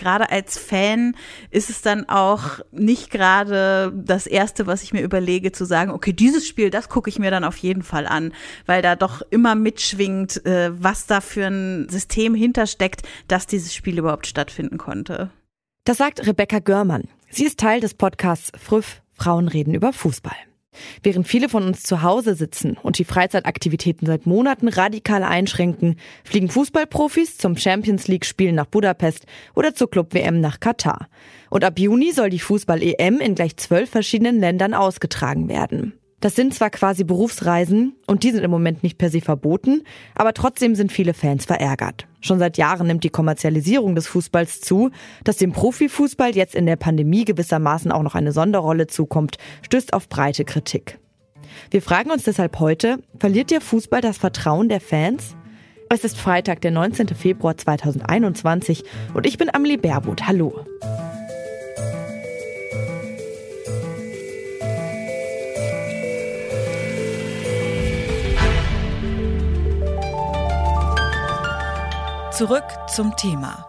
gerade als Fan ist es dann auch nicht gerade das Erste, was ich mir überlege, zu sagen, okay, dieses Spiel, das gucke ich mir dann auf jeden Fall an, weil da doch immer mitschwingt, äh, was da für ein System hintersteckt, dass dieses Spiel überhaupt stattfinden konnte. Das sagt Rebecca Görmann. Sie ist Teil des Podcasts Früff, Frauen reden über Fußball. Während viele von uns zu Hause sitzen und die Freizeitaktivitäten seit Monaten radikal einschränken, fliegen Fußballprofis zum Champions League Spielen nach Budapest oder zur Club WM nach Katar. Und ab Juni soll die Fußball EM in gleich zwölf verschiedenen Ländern ausgetragen werden. Das sind zwar quasi Berufsreisen und die sind im Moment nicht per se verboten, aber trotzdem sind viele Fans verärgert. Schon seit Jahren nimmt die Kommerzialisierung des Fußballs zu. Dass dem Profifußball jetzt in der Pandemie gewissermaßen auch noch eine Sonderrolle zukommt, stößt auf breite Kritik. Wir fragen uns deshalb heute, verliert der Fußball das Vertrauen der Fans? Es ist Freitag, der 19. Februar 2021 und ich bin Amelie Baerwood. Hallo. Zurück zum Thema.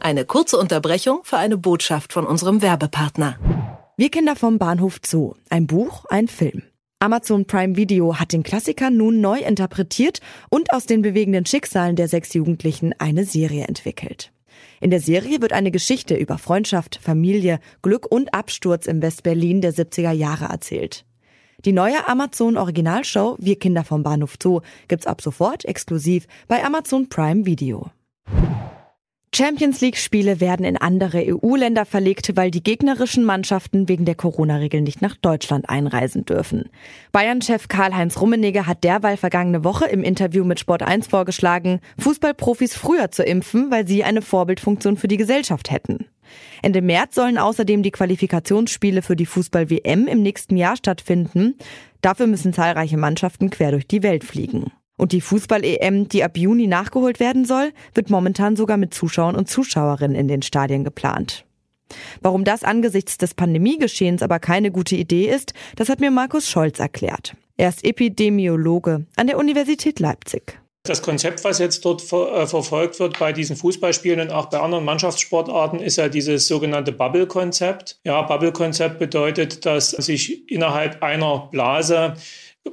Eine kurze Unterbrechung für eine Botschaft von unserem Werbepartner. Wir Kinder vom Bahnhof Zoo. Ein Buch, ein Film. Amazon Prime Video hat den Klassiker nun neu interpretiert und aus den bewegenden Schicksalen der sechs Jugendlichen eine Serie entwickelt. In der Serie wird eine Geschichte über Freundschaft, Familie, Glück und Absturz im West-Berlin der 70er Jahre erzählt. Die neue Amazon Originalshow Wir Kinder vom Bahnhof Zoo gibt's ab sofort exklusiv bei Amazon Prime Video. Champions League Spiele werden in andere EU-Länder verlegt, weil die gegnerischen Mannschaften wegen der Corona-Regeln nicht nach Deutschland einreisen dürfen. Bayern-Chef Karl-Heinz Rummenigge hat derweil vergangene Woche im Interview mit Sport 1 vorgeschlagen, Fußballprofis früher zu impfen, weil sie eine Vorbildfunktion für die Gesellschaft hätten. Ende März sollen außerdem die Qualifikationsspiele für die Fußball-WM im nächsten Jahr stattfinden. Dafür müssen zahlreiche Mannschaften quer durch die Welt fliegen. Und die Fußball-EM, die ab Juni nachgeholt werden soll, wird momentan sogar mit Zuschauern und Zuschauerinnen in den Stadien geplant. Warum das angesichts des Pandemiegeschehens aber keine gute Idee ist, das hat mir Markus Scholz erklärt. Er ist Epidemiologe an der Universität Leipzig. Das Konzept, was jetzt dort ver äh, verfolgt wird bei diesen Fußballspielen und auch bei anderen Mannschaftssportarten, ist ja dieses sogenannte Bubble-Konzept. Ja, Bubble-Konzept bedeutet, dass sich innerhalb einer Blase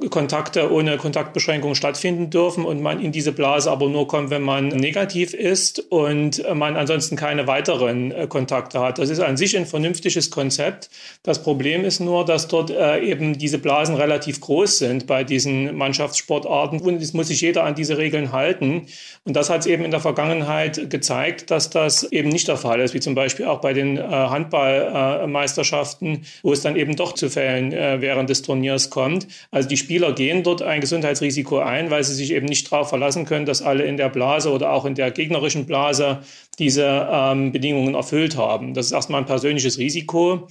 Kontakte ohne Kontaktbeschränkung stattfinden dürfen und man in diese Blase aber nur kommt, wenn man negativ ist und man ansonsten keine weiteren äh, Kontakte hat. Das ist an sich ein vernünftiges Konzept. Das Problem ist nur, dass dort äh, eben diese Blasen relativ groß sind bei diesen Mannschaftssportarten und es muss sich jeder an diese Regeln halten. Und das hat es eben in der Vergangenheit gezeigt, dass das eben nicht der Fall ist, wie zum Beispiel auch bei den äh, Handballmeisterschaften, wo es dann eben doch zu Fällen während des Turniers kommt. Also die die Spieler gehen dort ein Gesundheitsrisiko ein, weil sie sich eben nicht darauf verlassen können, dass alle in der Blase oder auch in der gegnerischen Blase diese ähm, Bedingungen erfüllt haben. Das ist erstmal ein persönliches Risiko.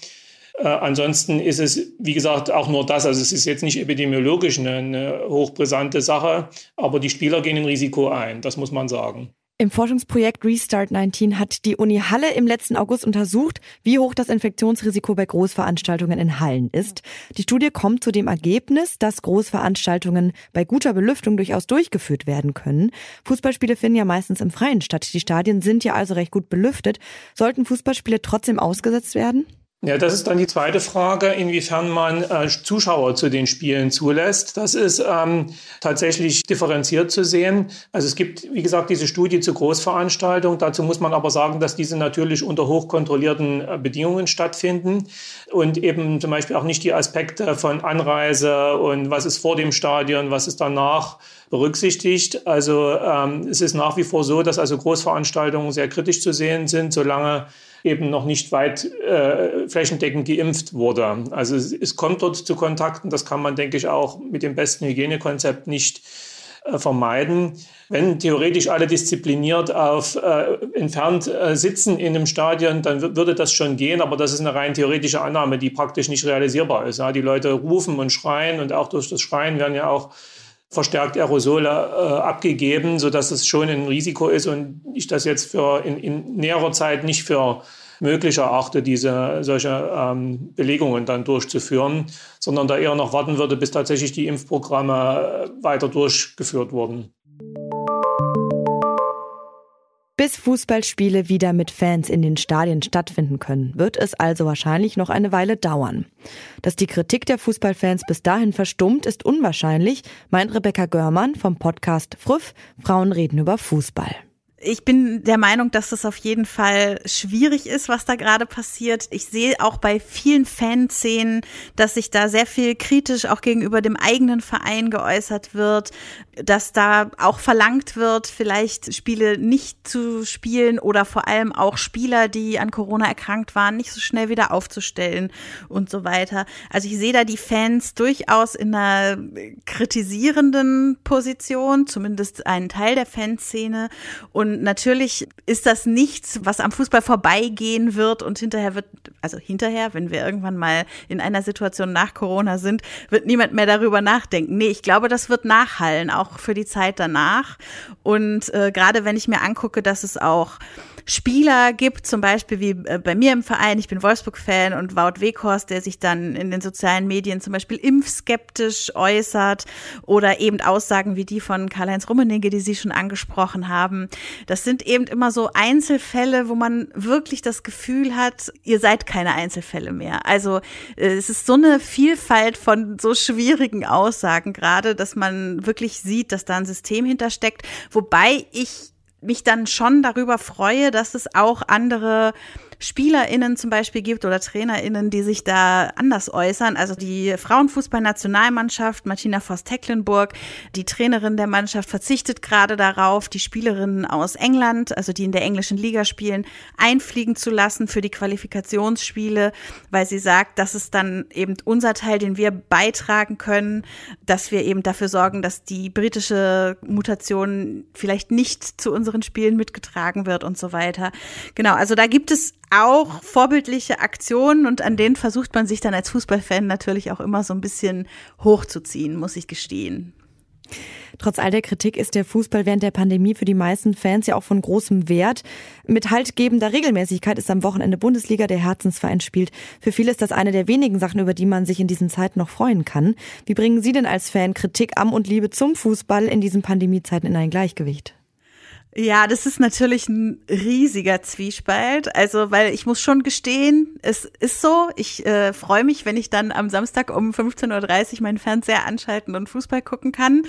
Äh, ansonsten ist es, wie gesagt, auch nur das. Also es ist jetzt nicht epidemiologisch eine, eine hochbrisante Sache, aber die Spieler gehen ein Risiko ein, das muss man sagen. Im Forschungsprojekt Restart 19 hat die Uni Halle im letzten August untersucht, wie hoch das Infektionsrisiko bei Großveranstaltungen in Hallen ist. Die Studie kommt zu dem Ergebnis, dass Großveranstaltungen bei guter Belüftung durchaus durchgeführt werden können. Fußballspiele finden ja meistens im Freien statt. Die Stadien sind ja also recht gut belüftet. Sollten Fußballspiele trotzdem ausgesetzt werden? Ja, das ist dann die zweite Frage, inwiefern man äh, Zuschauer zu den Spielen zulässt. Das ist ähm, tatsächlich differenziert zu sehen. Also es gibt, wie gesagt, diese Studie zu Großveranstaltungen. Dazu muss man aber sagen, dass diese natürlich unter hochkontrollierten äh, Bedingungen stattfinden und eben zum Beispiel auch nicht die Aspekte von Anreise und was ist vor dem Stadion, was ist danach berücksichtigt. Also ähm, es ist nach wie vor so, dass also Großveranstaltungen sehr kritisch zu sehen sind, solange eben noch nicht weit äh, flächendeckend geimpft wurde. Also es, es, kommt dort zu Kontakten, das kann man, denke ich, auch mit dem besten Hygienekonzept nicht äh, vermeiden. Wenn theoretisch alle diszipliniert auf äh, entfernt äh, sitzen in einem Stadion, dann würde das schon gehen, aber das ist eine rein theoretische Annahme, die praktisch nicht realisierbar ist. Ja, die Leute rufen und schreien und auch durch das Schreien werden ja auch verstärkt Aerosole äh, abgegeben, sodass es schon ein Risiko ist und ich das jetzt für in, in näherer Zeit nicht für möglich erachte, diese solche ähm, Belegungen dann durchzuführen, sondern da eher noch warten würde, bis tatsächlich die Impfprogramme äh, weiter durchgeführt wurden. Bis Fußballspiele wieder mit Fans in den Stadien stattfinden können, wird es also wahrscheinlich noch eine Weile dauern. Dass die Kritik der Fußballfans bis dahin verstummt, ist unwahrscheinlich, meint Rebecca Görmann vom Podcast Früff, Frauen reden über Fußball ich bin der Meinung, dass das auf jeden Fall schwierig ist, was da gerade passiert. Ich sehe auch bei vielen Fanszenen, dass sich da sehr viel kritisch auch gegenüber dem eigenen Verein geäußert wird, dass da auch verlangt wird, vielleicht Spiele nicht zu spielen oder vor allem auch Spieler, die an Corona erkrankt waren, nicht so schnell wieder aufzustellen und so weiter. Also ich sehe da die Fans durchaus in einer kritisierenden Position, zumindest einen Teil der Fanszene und und natürlich ist das nichts, was am Fußball vorbeigehen wird und hinterher wird, also hinterher, wenn wir irgendwann mal in einer Situation nach Corona sind, wird niemand mehr darüber nachdenken. Nee, ich glaube, das wird nachhallen, auch für die Zeit danach. Und äh, gerade wenn ich mir angucke, dass es auch Spieler gibt, zum Beispiel wie äh, bei mir im Verein, ich bin Wolfsburg-Fan und Wout Weghorst, der sich dann in den sozialen Medien zum Beispiel impfskeptisch äußert oder eben Aussagen wie die von Karl-Heinz Rummenigge, die Sie schon angesprochen haben. Das sind eben immer so Einzelfälle, wo man wirklich das Gefühl hat, ihr seid keine Einzelfälle mehr. Also äh, es ist so eine Vielfalt von so schwierigen Aussagen gerade, dass man wirklich sieht, dass da ein System hintersteckt, wobei ich mich dann schon darüber freue, dass es auch andere SpielerInnen zum Beispiel gibt oder TrainerInnen, die sich da anders äußern. Also die Frauenfußballnationalmannschaft, Martina Voss-Tecklenburg, die Trainerin der Mannschaft, verzichtet gerade darauf, die Spielerinnen aus England, also die in der englischen Liga spielen, einfliegen zu lassen für die Qualifikationsspiele, weil sie sagt, das ist dann eben unser Teil, den wir beitragen können, dass wir eben dafür sorgen, dass die britische Mutation vielleicht nicht zu unseren Spielen mitgetragen wird und so weiter. Genau, also da gibt es auch vorbildliche Aktionen und an denen versucht man sich dann als Fußballfan natürlich auch immer so ein bisschen hochzuziehen, muss ich gestehen. Trotz all der Kritik ist der Fußball während der Pandemie für die meisten Fans ja auch von großem Wert. Mit haltgebender Regelmäßigkeit ist am Wochenende Bundesliga der Herzensverein spielt. Für viele ist das eine der wenigen Sachen, über die man sich in diesen Zeiten noch freuen kann. Wie bringen Sie denn als Fan Kritik am und Liebe zum Fußball in diesen Pandemiezeiten in ein Gleichgewicht? Ja, das ist natürlich ein riesiger Zwiespalt. Also, weil ich muss schon gestehen, es ist so, ich äh, freue mich, wenn ich dann am Samstag um 15.30 Uhr meinen Fernseher anschalten und Fußball gucken kann.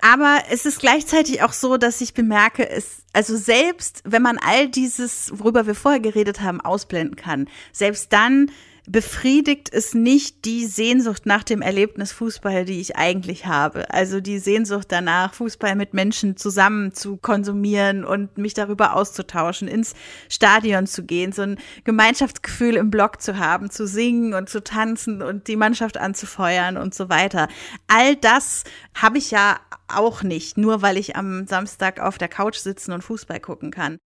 Aber es ist gleichzeitig auch so, dass ich bemerke, es, also selbst wenn man all dieses, worüber wir vorher geredet haben, ausblenden kann, selbst dann befriedigt es nicht die Sehnsucht nach dem Erlebnis Fußball, die ich eigentlich habe. Also die Sehnsucht danach, Fußball mit Menschen zusammen zu konsumieren und mich darüber auszutauschen, ins Stadion zu gehen, so ein Gemeinschaftsgefühl im Block zu haben, zu singen und zu tanzen und die Mannschaft anzufeuern und so weiter. All das habe ich ja auch nicht, nur weil ich am Samstag auf der Couch sitzen und Fußball gucken kann.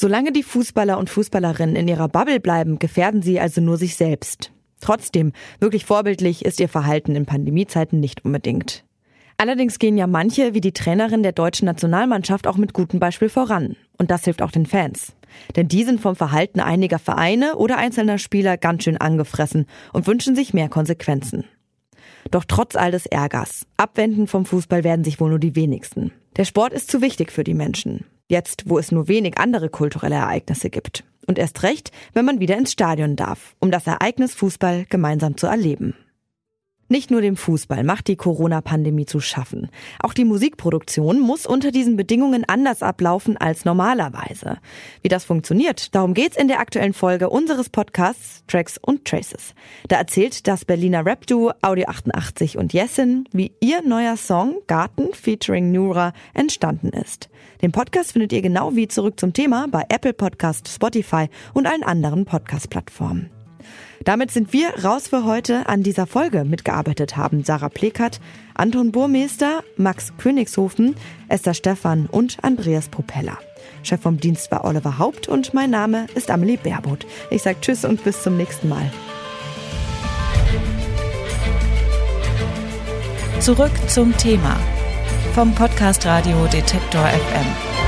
Solange die Fußballer und Fußballerinnen in ihrer Bubble bleiben, gefährden sie also nur sich selbst. Trotzdem, wirklich vorbildlich ist ihr Verhalten in Pandemiezeiten nicht unbedingt. Allerdings gehen ja manche, wie die Trainerin der deutschen Nationalmannschaft, auch mit gutem Beispiel voran. Und das hilft auch den Fans. Denn die sind vom Verhalten einiger Vereine oder einzelner Spieler ganz schön angefressen und wünschen sich mehr Konsequenzen. Doch trotz all des Ärgers, abwenden vom Fußball werden sich wohl nur die wenigsten. Der Sport ist zu wichtig für die Menschen. Jetzt, wo es nur wenig andere kulturelle Ereignisse gibt. Und erst recht, wenn man wieder ins Stadion darf, um das Ereignis Fußball gemeinsam zu erleben. Nicht nur dem Fußball macht die Corona-Pandemie zu schaffen. Auch die Musikproduktion muss unter diesen Bedingungen anders ablaufen als normalerweise. Wie das funktioniert, darum geht's in der aktuellen Folge unseres Podcasts Tracks und Traces. Da erzählt das Berliner Rap-Duo Audio 88 und Jessin, wie ihr neuer Song Garten featuring Nura entstanden ist. Den Podcast findet ihr genau wie zurück zum Thema bei Apple Podcast, Spotify und allen anderen Podcast-Plattformen. Damit sind wir raus für heute an dieser Folge. Mitgearbeitet haben Sarah Plekert, Anton Burmeister, Max Königshofen, Esther Stephan und Andreas Propeller. Chef vom Dienst war Oliver Haupt und mein Name ist Amelie Baerboth. Ich sage Tschüss und bis zum nächsten Mal. Zurück zum Thema vom Podcast Radio Detektor FM.